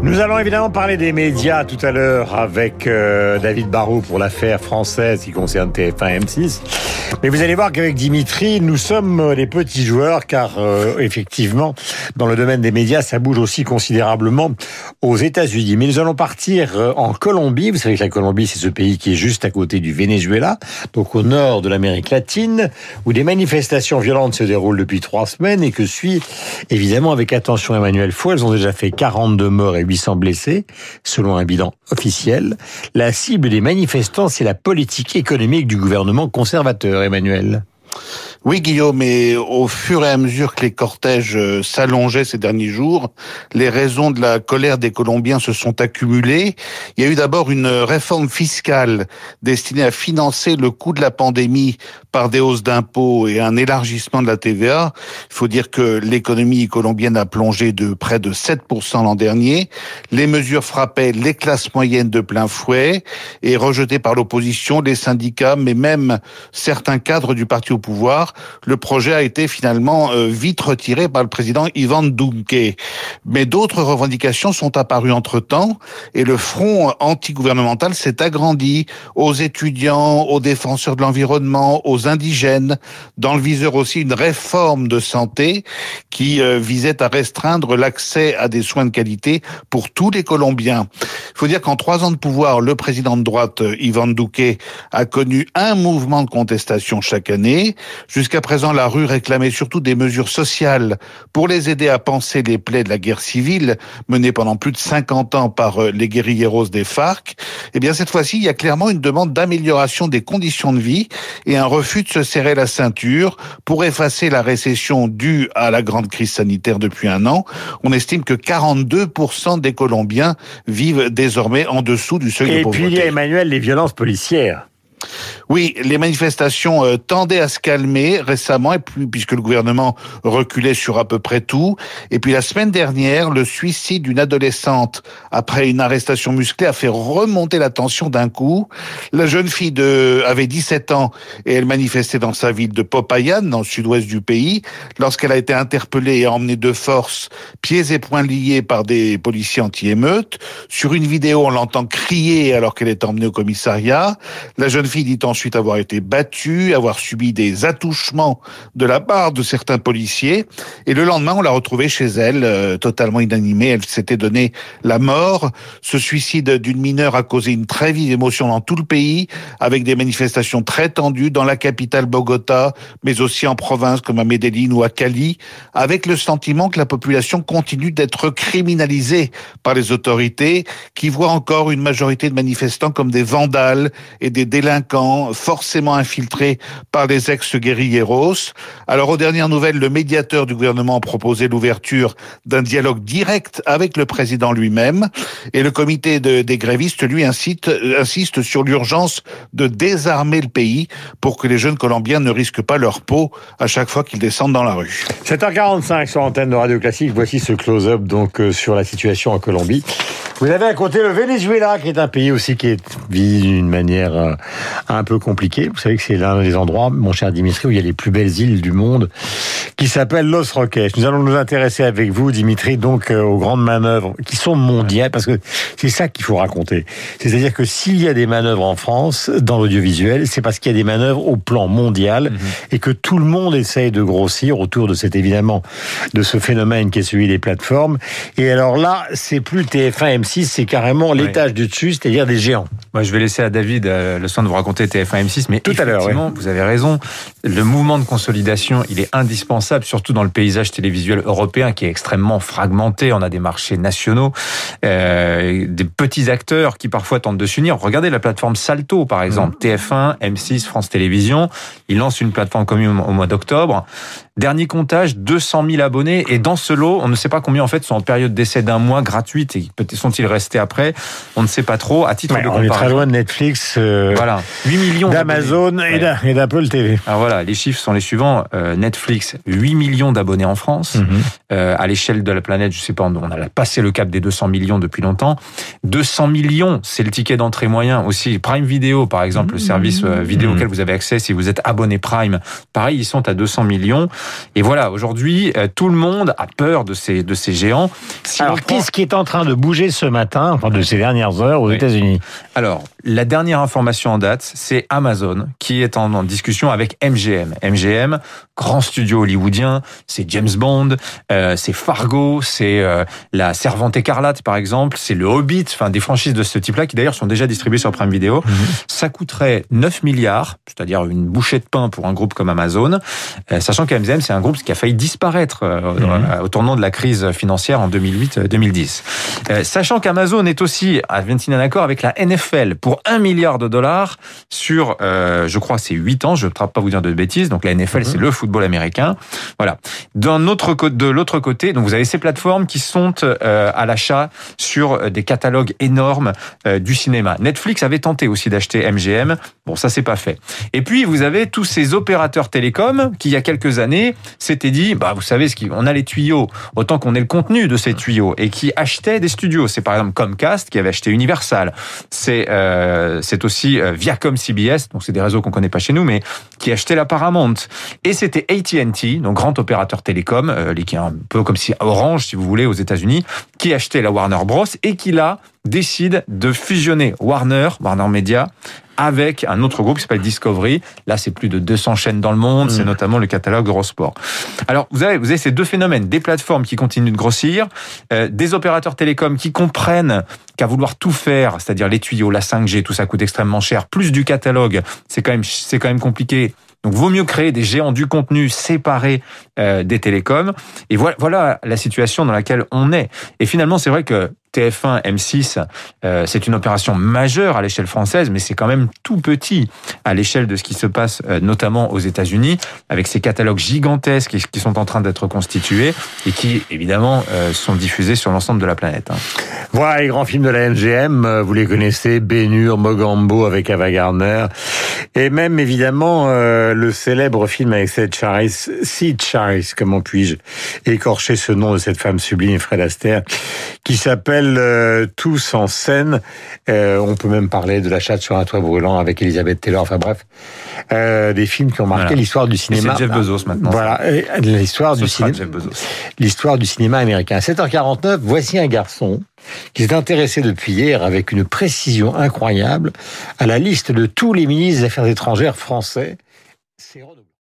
Nous allons évidemment parler des médias tout à l'heure avec euh, David Barrault pour l'affaire française qui concerne TF1 M6. Mais vous allez voir qu'avec Dimitri, nous sommes les petits joueurs car euh, effectivement, dans le domaine des médias, ça bouge aussi considérablement aux États-Unis. Mais nous allons partir euh, en Colombie. Vous savez que la Colombie, c'est ce pays qui est juste à côté du Venezuela, donc au nord de l'Amérique latine, où des manifestations violentes se déroulent depuis trois semaines et que suit évidemment avec attention Emmanuel Fou. Elles ont déjà fait 42 morts et 800 blessés, selon un bilan officiel. La cible des manifestants, c'est la politique économique du gouvernement conservateur, Emmanuel. Oui, Guillaume, et au fur et à mesure que les cortèges euh, s'allongeaient ces derniers jours, les raisons de la colère des Colombiens se sont accumulées. Il y a eu d'abord une réforme fiscale destinée à financer le coût de la pandémie par des hausses d'impôts et un élargissement de la TVA. Il faut dire que l'économie colombienne a plongé de près de 7% l'an dernier. Les mesures frappaient les classes moyennes de plein fouet et rejetées par l'opposition, les syndicats, mais même certains cadres du parti au pouvoir le projet a été finalement euh, vite retiré par le président Ivan Duque. Mais d'autres revendications sont apparues entre-temps et le front antigouvernemental s'est agrandi aux étudiants, aux défenseurs de l'environnement, aux indigènes, dans le viseur aussi une réforme de santé qui euh, visait à restreindre l'accès à des soins de qualité pour tous les Colombiens. Il faut dire qu'en trois ans de pouvoir, le président de droite, Ivan Duque, a connu un mouvement de contestation chaque année. Jusqu'à présent, la rue réclamait surtout des mesures sociales pour les aider à penser les plaies de la guerre civile menée pendant plus de 50 ans par euh, les guérilleros des FARC. Eh bien, cette fois-ci, il y a clairement une demande d'amélioration des conditions de vie et un refus de se serrer la ceinture pour effacer la récession due à la grande crise sanitaire depuis un an. On estime que 42% des Colombiens vivent désormais en dessous du seuil de pauvreté. Et puis il y a Emmanuel les violences policières. Oui, les manifestations euh, tendaient à se calmer récemment, et puis, puisque le gouvernement reculait sur à peu près tout. Et puis la semaine dernière, le suicide d'une adolescente après une arrestation musclée a fait remonter la tension d'un coup. La jeune fille de, avait 17 ans et elle manifestait dans sa ville de Popayan, dans le sud-ouest du pays, lorsqu'elle a été interpellée et emmenée de force, pieds et poings liés par des policiers anti-émeutes. Sur une vidéo, on l'entend crier alors qu'elle est emmenée au commissariat. La jeune fille dit ensuite avoir été battue, avoir subi des attouchements de la part de certains policiers. Et le lendemain, on l'a retrouvée chez elle, euh, totalement inanimée. Elle s'était donné la mort. Ce suicide d'une mineure a causé une très vive émotion dans tout le pays, avec des manifestations très tendues dans la capitale Bogota, mais aussi en province comme à Medellín ou à Cali, avec le sentiment que la population continue d'être criminalisée par les autorités, qui voient encore une majorité de manifestants comme des vandales et des délinquants forcément infiltrés par les ex-guerrilleros. Alors, aux dernières nouvelles, le médiateur du gouvernement a proposé l'ouverture d'un dialogue direct avec le président lui-même et le comité de, des grévistes, lui, incite, insiste sur l'urgence de désarmer le pays pour que les jeunes Colombiens ne risquent pas leur peau à chaque fois qu'ils descendent dans la rue. 7h45 sur l'antenne de Radio Classique. Voici ce close-up donc euh, sur la situation en Colombie. Vous avez à côté le Venezuela, qui est un pays aussi qui est vit d'une manière euh, un peu compliquée. Vous savez que c'est l'un des endroits, mon cher Dimitri, où il y a les plus belles îles du monde, qui s'appelle Los Roques. Nous allons nous intéresser avec vous, Dimitri, donc euh, aux grandes manœuvres qui sont mondiales, parce que c'est ça qu'il faut raconter. C'est-à-dire que s'il y a des manœuvres en France dans l'audiovisuel, c'est parce qu'il y a des manœuvres au plan mondial Mhm. et que tout le monde essaye de grossir autour de cet évidemment de ce phénomène qui est celui des plateformes. Et alors là, c'est plus TF1, M6, c'est carrément l'étage du dessus, c'est-à-dire des géants. Moi, je vais laisser à David euh, le soin de vous raconter TF1 M6, mais Tout à l'heure, effectivement, vous avez raison. Le mouvement de consolidation, il est indispensable, surtout dans le paysage télévisuel européen qui est extrêmement fragmenté. On a des marchés nationaux, euh, des petits acteurs qui parfois tentent de s'unir. Regardez la plateforme Salto, par exemple, TF1, M6, France Télévisions. Ils lancent une plateforme commune au mois d'octobre. Dernier comptage, 200 000 abonnés. Et dans ce lot, on ne sait pas combien en fait sont en période d'essai d'un mois gratuite et peut- sont-ils restés après. On ne sait pas trop. À titre Ouais, de on est très loin de Netflix, euh, Voilà, 8 millions d'Amazon et d'A- et d'Apple TV. Alors voilà, les chiffres sont les suivants. Euh, Netflix, 8 8 millions d'abonnés en France. Mhm. Euh, à l'échelle de la planète, je sais pas, on a passé le cap des 200 millions depuis longtemps. 200 millions, c'est le ticket d'entrée moyen aussi. Prime Video, par exemple, le service euh, vidéo Mhm. auquel vous avez accès si vous êtes abonné Prime, pareil, ils sont à 200 millions. Et voilà, aujourd'hui, tout le monde a peur de ces de ces géants. Si Alors, prend- qu'est-ce qui est en train de bouger ce matin, enfin de ces dernières heures aux Oui. États-Unis Alors, la dernière information en date, c'est Amazon qui est en, en discussion avec MGM. MGM, grand studio hollywoodien, c'est James Bond, euh, c'est Fargo, c'est euh, la Servante écarlate par exemple, c'est le Hobbit, enfin des franchises de ce type-là qui d'ailleurs sont déjà distribuées sur Prime Video. Ça coûterait 9 milliards, c'est-à-dire une bouchée de pain pour un groupe comme Amazon, euh, sachant qu'MGM c'est un groupe qui a failli disparaître euh, Mhm. au tournant de la crise financière en 2008-2010. Euh, sachant qu'Amazon est aussi à signé un accord avec la NFL pour 1 milliard de dollars sur, euh, je crois, c'est 8 ans. Je ne vais pas vous dire de bêtises. Donc la NFL, c'est le football américain. Voilà. D'un autre côté, de l'autre côté, donc vous avez ces plateformes qui sont euh, à l'achat sur des catalogues énormes euh, du cinéma. Netflix avait tenté aussi d'acheter MGM. Bon, ça c'est pas fait. Et puis vous avez tous ces opérateurs télécoms qui il y a quelques années s'étaient dit, bah vous savez ce qui, on a les tuyaux, autant qu'on ait le contenu de ces tuyaux et qui achetaient des studios. C'est par exemple Comcast qui avait acheté Universal. C'est euh, c'est aussi euh, Viacom CBS, donc c'est des réseaux qu'on connaît pas chez nous, mais qui achetait la Paramount. Et c'était AT&T, donc grand opérateur télécom, euh, qui est un peu comme si Orange, si vous voulez, aux États-Unis, qui achetait la Warner Bros et qui là décide de fusionner Warner, Warner Media, avec un autre groupe qui s'appelle Discovery. Là, c'est plus de 200 chaînes dans le monde, c'est notamment le catalogue Eurosport. Alors, vous avez, vous avez ces deux phénomènes, des plateformes qui continuent de grossir, euh, des opérateurs télécoms qui comprennent qu'à vouloir tout faire, c'est-à-dire les tuyaux, la 5G, tout ça coûte extrêmement cher, plus du catalogue, c'est quand même, c'est quand même compliqué. Donc, vaut mieux créer des géants du contenu séparés euh, des télécoms. Et voilà, voilà la situation dans laquelle on est. Et finalement, c'est vrai que TF1, M6, euh, c'est une opération majeure à l'échelle française, mais c'est quand même tout petit à l'échelle de ce qui se passe euh, notamment aux États-Unis, avec ces catalogues gigantesques qui, sont en train d'être constitués et qui, évidemment, euh, sont diffusés sur l'ensemble de la planète. hein. Voilà les grands films de la MGM, vous les connaissez, Bénur, Mogambo avec Ava Gardner, et même évidemment le célèbre film avec Sid Charis, Sid Charis, comment puis-je écorcher ce nom de cette femme sublime, Fred Astaire, qui s'appelle euh, Tous en scène. Euh, on peut même parler de La chatte sur un toit brûlant avec Elisabeth Taylor, enfin bref, euh, des films qui ont marqué Voilà. l'histoire du cinéma. c'est Jeff Bezos maintenant. Voilà, l'histoire du cinéma l'histoire du cinéma américain. À 7h49, voici un garçon qui s'est intéressé depuis hier avec une précision incroyable à la liste de tous les ministres des Affaires étrangères français. C'est.